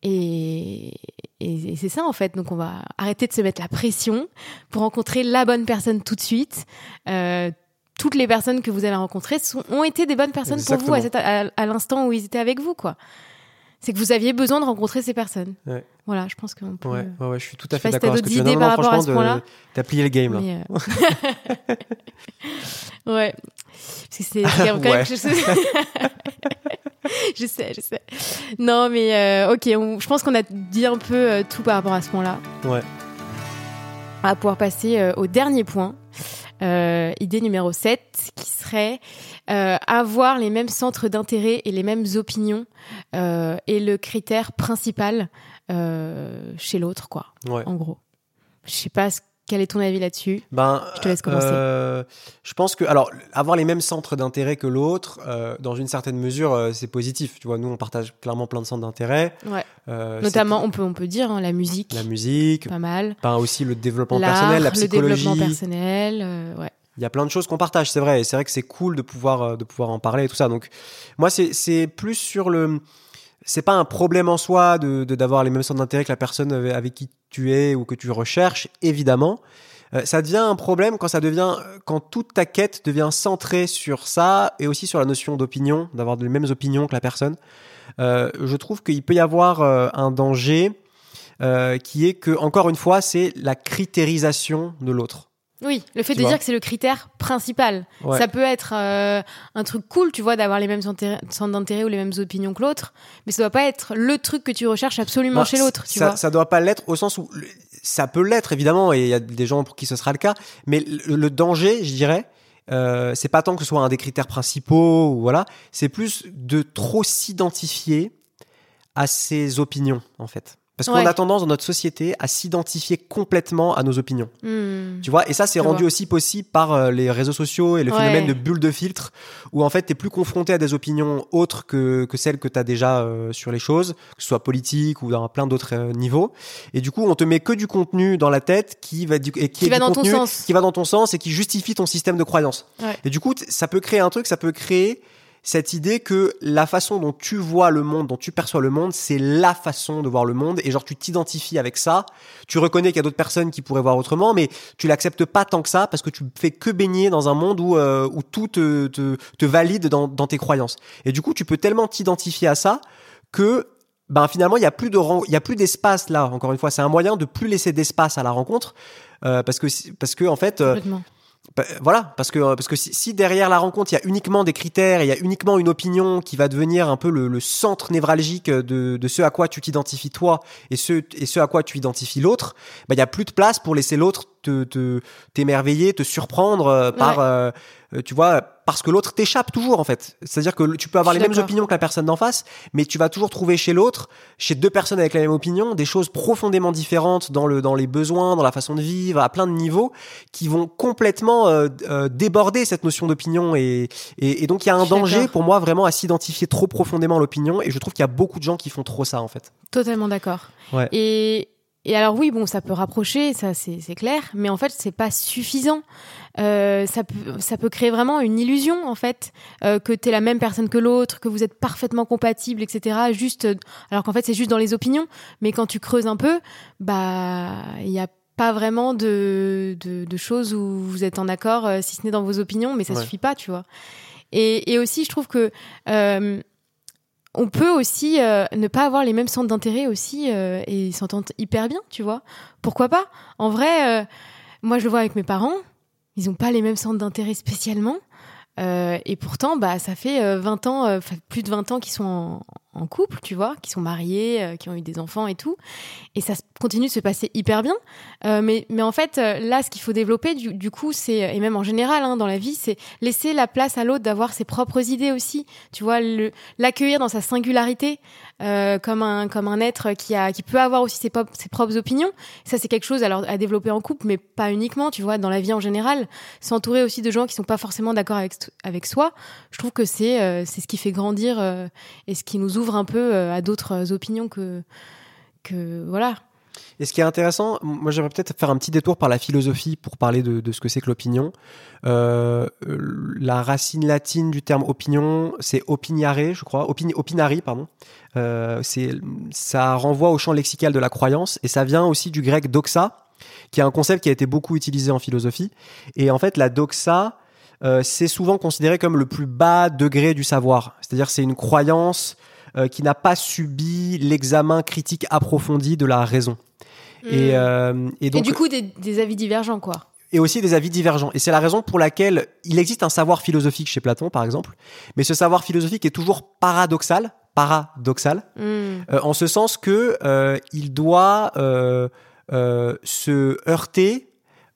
Et, et, et c'est ça en fait. Donc on va arrêter de se mettre la pression pour rencontrer la bonne personne tout de suite. Euh, toutes les personnes que vous avez rencontrées sont, ont été des bonnes personnes pour vous à- à l'instant où ils étaient avec vous, quoi. C'est que vous aviez besoin de rencontrer ces personnes. Ouais. Voilà, je pense qu'on peut. Ouais, je suis tout à fait si d'accord. que d'autres idées Non, par non, rapport à ce point-là T'as plié le game là. Mais, euh, ouais. Parce que c'est quand même quelque chose. je sais, je sais. Non, mais euh, ok, on- je pense qu'on a dit un peu euh, tout par rapport à ce point-là. Ouais. On va pouvoir passer au dernier point. Euh, idée numéro 7, qui serait euh, avoir les mêmes centres d'intérêt et les mêmes opinions euh, est le critère principal euh, chez l'autre, quoi, Ouais. en gros. Je sais pas ce- quel est ton avis là-dessus? Ben, Je te laisse commencer. euh, je pense que, alors, avoir les mêmes centres d'intérêt que l'autre, euh, dans une certaine mesure, euh, c'est positif. Tu vois, nous, on partage clairement plein de centres d'intérêt. Ouais. Notamment, on peut, on peut dire hein, la musique, la musique, pas mal. ben, aussi le développement personnel, la le psychologie. développement personnel, ouais. Il y a plein de choses qu'on partage, c'est vrai. Et c'est vrai que c'est cool de pouvoir, de pouvoir en parler et tout ça. Donc, moi, c'est, c'est plus sur le. C'est pas un problème en soi de, d'avoir les mêmes centres d'intérêt que la personne avec, qui tu es ou que tu recherches, évidemment. Euh, ça devient un problème quand ça devient, quand toute ta quête devient centrée sur ça et aussi sur la notion d'opinion, d'avoir les mêmes opinions que la personne. Euh, je trouve qu'il peut y avoir euh, un danger qui est que, encore une fois, c'est la critérisation de l'autre. Oui, le fait Tu de dire que c'est le critère principal. Ouais. Ça peut être euh, un truc cool, tu vois, d'avoir les mêmes centres d'intérêt ou les mêmes opinions que l'autre, mais ça doit pas être le truc que tu recherches absolument Bah, chez l'autre, tu ça, vois. ça doit pas l'être au sens où ça peut l'être évidemment et il y a des gens pour qui ce sera le cas, mais le, le danger, je dirais, euh, c'est pas tant que ce soit un des critères principaux ou voilà, c'est plus de trop s'identifier à ses opinions en fait. Parce qu'on a tendance dans notre société à s'identifier complètement à nos opinions. Hmm. Tu vois, et ça c'est rendu vois. aussi possible par euh, les réseaux sociaux et le Ouais. phénomène de bulle de filtre, où en fait t'es plus confronté à des opinions autres que, que celles que t'as déjà euh, sur les choses, que ce soit politique ou dans plein d'autres euh, niveaux. Et du coup, on te met que du contenu dans la tête qui va du, et qui, Qui est va du dans ton sens. qui va dans ton sens et qui justifie ton système de croyance. Ouais. Et du coup, ça peut créer un truc, ça peut créer cette idée que la façon dont tu vois le monde, dont tu perçois le monde, c'est la façon de voir le monde. Et genre, tu t'identifies avec ça. Tu reconnais qu'il y a d'autres personnes qui pourraient voir autrement, mais tu l'acceptes pas tant que ça parce que tu fais que baigner dans un monde où, euh, où tout te, te, te valide dans, dans tes croyances. Et du coup, tu peux tellement t'identifier à ça que ben finalement il y a plus de il y a plus d'espace là encore une fois c'est un moyen de plus laisser d'espace à la rencontre euh, parce que parce que en fait euh, voilà, parce que parce que si, si derrière la rencontre il y a uniquement des critères, il y a uniquement une opinion qui va devenir un peu le, le centre névralgique de, de ce à quoi tu t'identifies toi et ce et ce à quoi tu identifies l'autre, bah il y a plus de place pour laisser l'autre te te- t'émerveiller, te surprendre euh, par Ouais. euh, euh, tu vois parce que l'autre t'échappe toujours en fait. C'est-à-dire que tu peux avoir les mêmes opinions que la personne d'en face, mais tu vas toujours trouver chez l'autre, chez deux personnes avec la même opinion, des choses profondément différentes dans le dans les besoins, dans la façon de vivre, à plein de niveaux qui vont complètement euh, euh, déborder cette notion d'opinion et, et, et donc il y a un danger pour moi vraiment à s'identifier trop profondément à l'opinion et je trouve qu'il y a beaucoup de gens qui font trop ça en fait. Totalement d'accord. Ouais. Et, et alors oui, bon, ça peut rapprocher, ça c'est clair, mais en fait c'est pas suffisant. Euh, ça peut ça peut créer vraiment une illusion en fait euh, que t'es la même personne que l'autre, que vous êtes parfaitement compatibles, etc. Juste euh, alors qu'en fait c'est juste dans les opinions, mais quand tu creuses un peu, bah il y a pas vraiment de, de, de choses où vous êtes en accord, euh, si ce n'est dans vos opinions, mais ça Ouais. suffit pas, tu vois. Et, et aussi, je trouve que euh, on peut aussi euh, ne pas avoir les mêmes centres d'intérêt aussi euh, et s'entendre hyper bien, tu vois. Pourquoi pas? En vrai, euh, moi je le vois avec mes parents, ils ont pas les mêmes centres d'intérêt spécialement. Euh, et pourtant, bah, ça fait euh, 20 ans, euh, plus de 20 ans qu'ils sont en, en couple, tu vois, qui sont mariés, euh, qui ont eu des enfants et tout. Et ça continue de se passer hyper bien. Euh, mais, mais en fait, euh, là, ce qu'il faut développer, du, coup, c'est, et même en général, hein, dans la vie, c'est laisser la place à l'autre d'avoir ses propres idées aussi. Tu vois, l'accueillir dans sa singularité, comme un comme un être qui a qui peut avoir aussi ses, ses propres opinions. Ça, c'est quelque chose alors à développer en couple, mais pas uniquement. Tu vois, dans la vie en général, s'entourer aussi de gens qui sont pas forcément d'accord avec avec soi. Je trouve que c'est c'est ce qui fait grandir et ce qui nous ouvre un peu euh, à d'autres opinions que que voilà. Et ce qui est intéressant, moi j'aimerais peut-être faire un petit détour par la philosophie pour parler de, de ce que c'est que l'opinion. Euh, la racine latine du terme opinion, c'est opiniare, je crois, Opini, opinari, pardon. Euh, ça renvoie au champ lexical de la croyance et ça vient aussi du grec doxa, qui est un concept qui a été beaucoup utilisé en philosophie. Et en fait, la doxa, euh, c'est souvent considéré comme le plus bas degré du savoir. C'est-à-dire c'est une croyance euh, qui n'a pas subi l'examen critique approfondi de la raison. Et, Hmm. euh, et donc, Et du coup, des, des avis divergents, quoi. et aussi des avis divergents. Et c'est la raison pour laquelle il existe un savoir philosophique chez Platon, par exemple, mais ce savoir philosophique est toujours paradoxal, paradoxal, Hmm. euh, en ce sens que euh, il doit euh, se heurter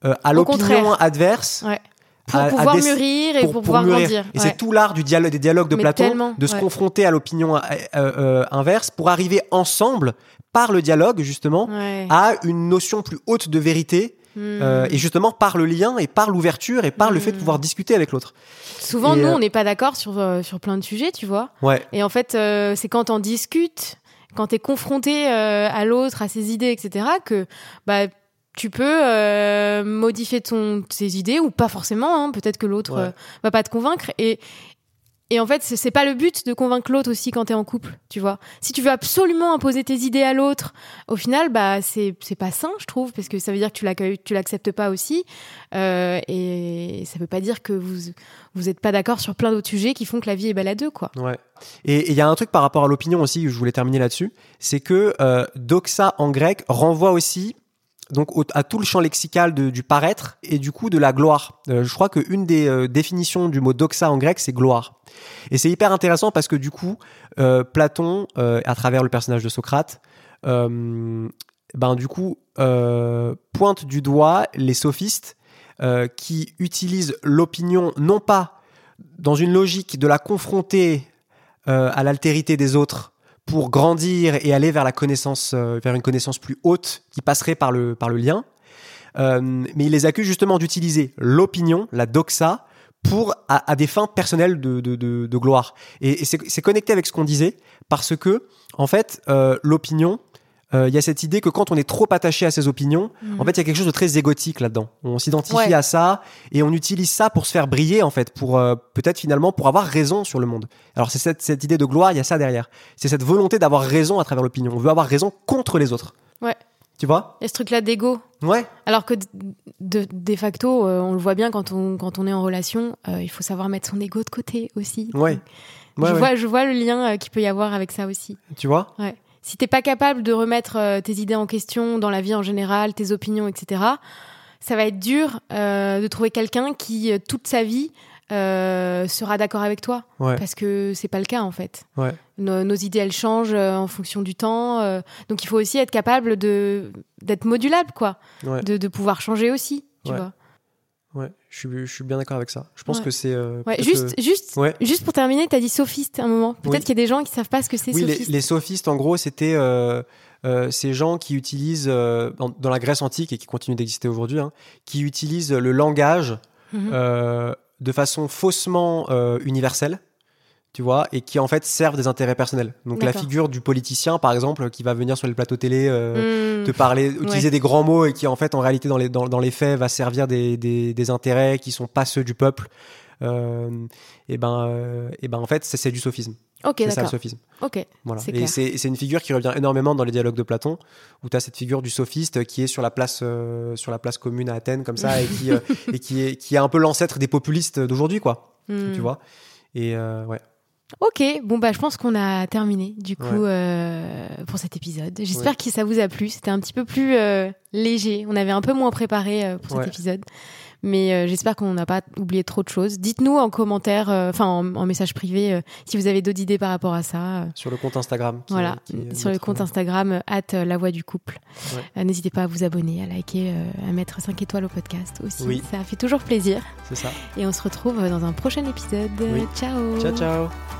à l'opinion adverse. Ouais. Pour à- à pouvoir des- mûrir et pour, pouvoir mûrir. grandir. Et Ouais. c'est tout l'art du dialogue, des dialogues de Mais Platon, de se ouais. confronter à l'opinion euh, euh, inverse pour arriver ensemble, par le dialogue justement, Ouais. à une notion plus haute de vérité Hmm. euh, et justement par le lien et par l'ouverture et par le fait de Mm. pouvoir discuter avec l'autre. Souvent, et, nous, on n'est pas d'accord sur, sur plein de sujets, tu vois. Ouais, Et en fait, c'est quand on discute, quand tu es confronté à l'autre, à ses idées, etc., que bah, tu peux euh, modifier ton, tes idées ou pas forcément. hein. Peut-être que l'autre Ouais. euh, va pas te convaincre. Et, et en fait, c'est pas le but de convaincre l'autre aussi quand tu es en couple, tu vois. Si tu veux absolument imposer tes idées à l'autre, au final, bah, c'est c'est pas sain, je trouve, parce que ça veut dire que tu l'accueilles- tu l'acceptes pas aussi. Euh, et ça veut pas dire que vous vous êtes pas d'accord sur plein d'autres sujets qui font que la vie est belle à deux, quoi. ouais. Et il y a un truc par rapport à l'opinion aussi, je voulais terminer là-dessus, c'est que euh, doxa en grec renvoie aussi donc à tout le champ lexical du paraître et du coup de la gloire. Euh, je crois qu'une des euh, définitions du mot doxa en grec, c'est gloire. Et c'est hyper intéressant parce que du coup, euh, Platon, à travers le personnage de Socrate, ben du coup pointe du doigt les sophistes qui utilisent l'opinion non pas dans une logique de la confronter à l'altérité des autres pour grandir et aller vers la connaissance, euh, vers une connaissance plus haute qui passerait par le, par le lien. Euh, mais il les accuse justement d'utiliser l'opinion, la doxa, pour à, des fins personnelles de, de, de, gloire. Et, c'est connecté avec ce qu'on disait parce que en fait, euh, l'opinion, euh, il y a cette idée que quand on est trop attaché à ses opinions, en fait, il y a quelque chose de très égotique là-dedans. On s'identifie Ouais. à ça et on utilise ça pour se faire briller, en fait, pour euh, peut-être finalement pour avoir raison sur le monde. Alors c'est cette, cette idée de gloire, il y a ça derrière. C'est cette volonté d'avoir raison à travers l'opinion. On veut avoir raison contre les autres. Ouais. Tu vois? Il y a ce truc-là d'ego. Ouais. Alors que de, de, de facto, euh, on le voit bien quand on, quand on est en relation, euh, il faut savoir mettre son ego de côté aussi. Ouais. Ouais, je, ouais. Vois, je vois le lien euh, qu'il peut y avoir avec ça aussi. Tu vois? Ouais. Si t'es pas capable de remettre euh, tes idées en question dans la vie en général, tes opinions, etc., ça va être dur euh, de trouver quelqu'un qui, euh, toute sa vie, euh, sera d'accord avec toi. Ouais. Parce que c'est pas le cas, en fait. Ouais. Nos, nos idées, elles changent en fonction du temps. euh, donc il faut aussi être capable de d'être modulable, quoi. Ouais. De, de pouvoir changer aussi, tu vois. Ouais. Je suis, je suis bien d'accord avec ça. Je pense Ouais. que c'est. euh, Ouais, juste, juste, Ouais. juste pour terminer, t'as dit sophiste à un moment. Peut-être Oui. qu'il y a des gens qui savent pas ce que c'est Oui, les, sophiste. les sophistes, en gros, c'était euh, euh, ces gens qui utilisent, euh, dans, dans la Grèce antique et qui continuent d'exister aujourd'hui, hein, qui utilisent le langage euh, de façon faussement euh, universelle, tu vois, et qui en fait servent des intérêts personnels. Donc la figure du politicien, par exemple, qui va venir sur les plateaux télé. euh, Hmm. te parler, utiliser des grands mots et qui en fait en réalité dans les, dans, dans les faits va servir des, des, des intérêts qui sont pas ceux du peuple. Euh, et ben, euh, et ben en fait c'est c'est du sophisme. Ok, C'est ça le sophisme. Ok. Voilà. C'est Et c'est une figure qui revient énormément dans les dialogues de Platon, où tu as cette figure du sophiste qui est sur la place, euh, sur la place commune à Athènes, comme ça, et qui, euh, et qui, est, qui est un peu l'ancêtre des populistes d'aujourd'hui, quoi. Hmm. Tu vois Et euh, ouais. Ok, bon bah je pense qu'on a terminé du coup Ouais. euh, pour cet épisode. J'espère Ouais. que ça vous a plu. C'était un petit peu plus euh, léger. On avait un peu moins préparé euh, pour Ouais. cet épisode, mais j'espère qu'on n'a pas oublié trop de choses. Dites-nous en commentaire, enfin en, en message privé, si vous avez d'autres idées par rapport à ça. Sur le compte Instagram. qui- voilà, qui sur le compte Instagram at la voix du couple. N'hésitez pas à vous abonner, à liker, à mettre 5 étoiles au podcast aussi. Oui. Ça fait toujours plaisir. C'est ça. Et on se retrouve dans un prochain épisode. Oui. Ciao. Ciao, ciao.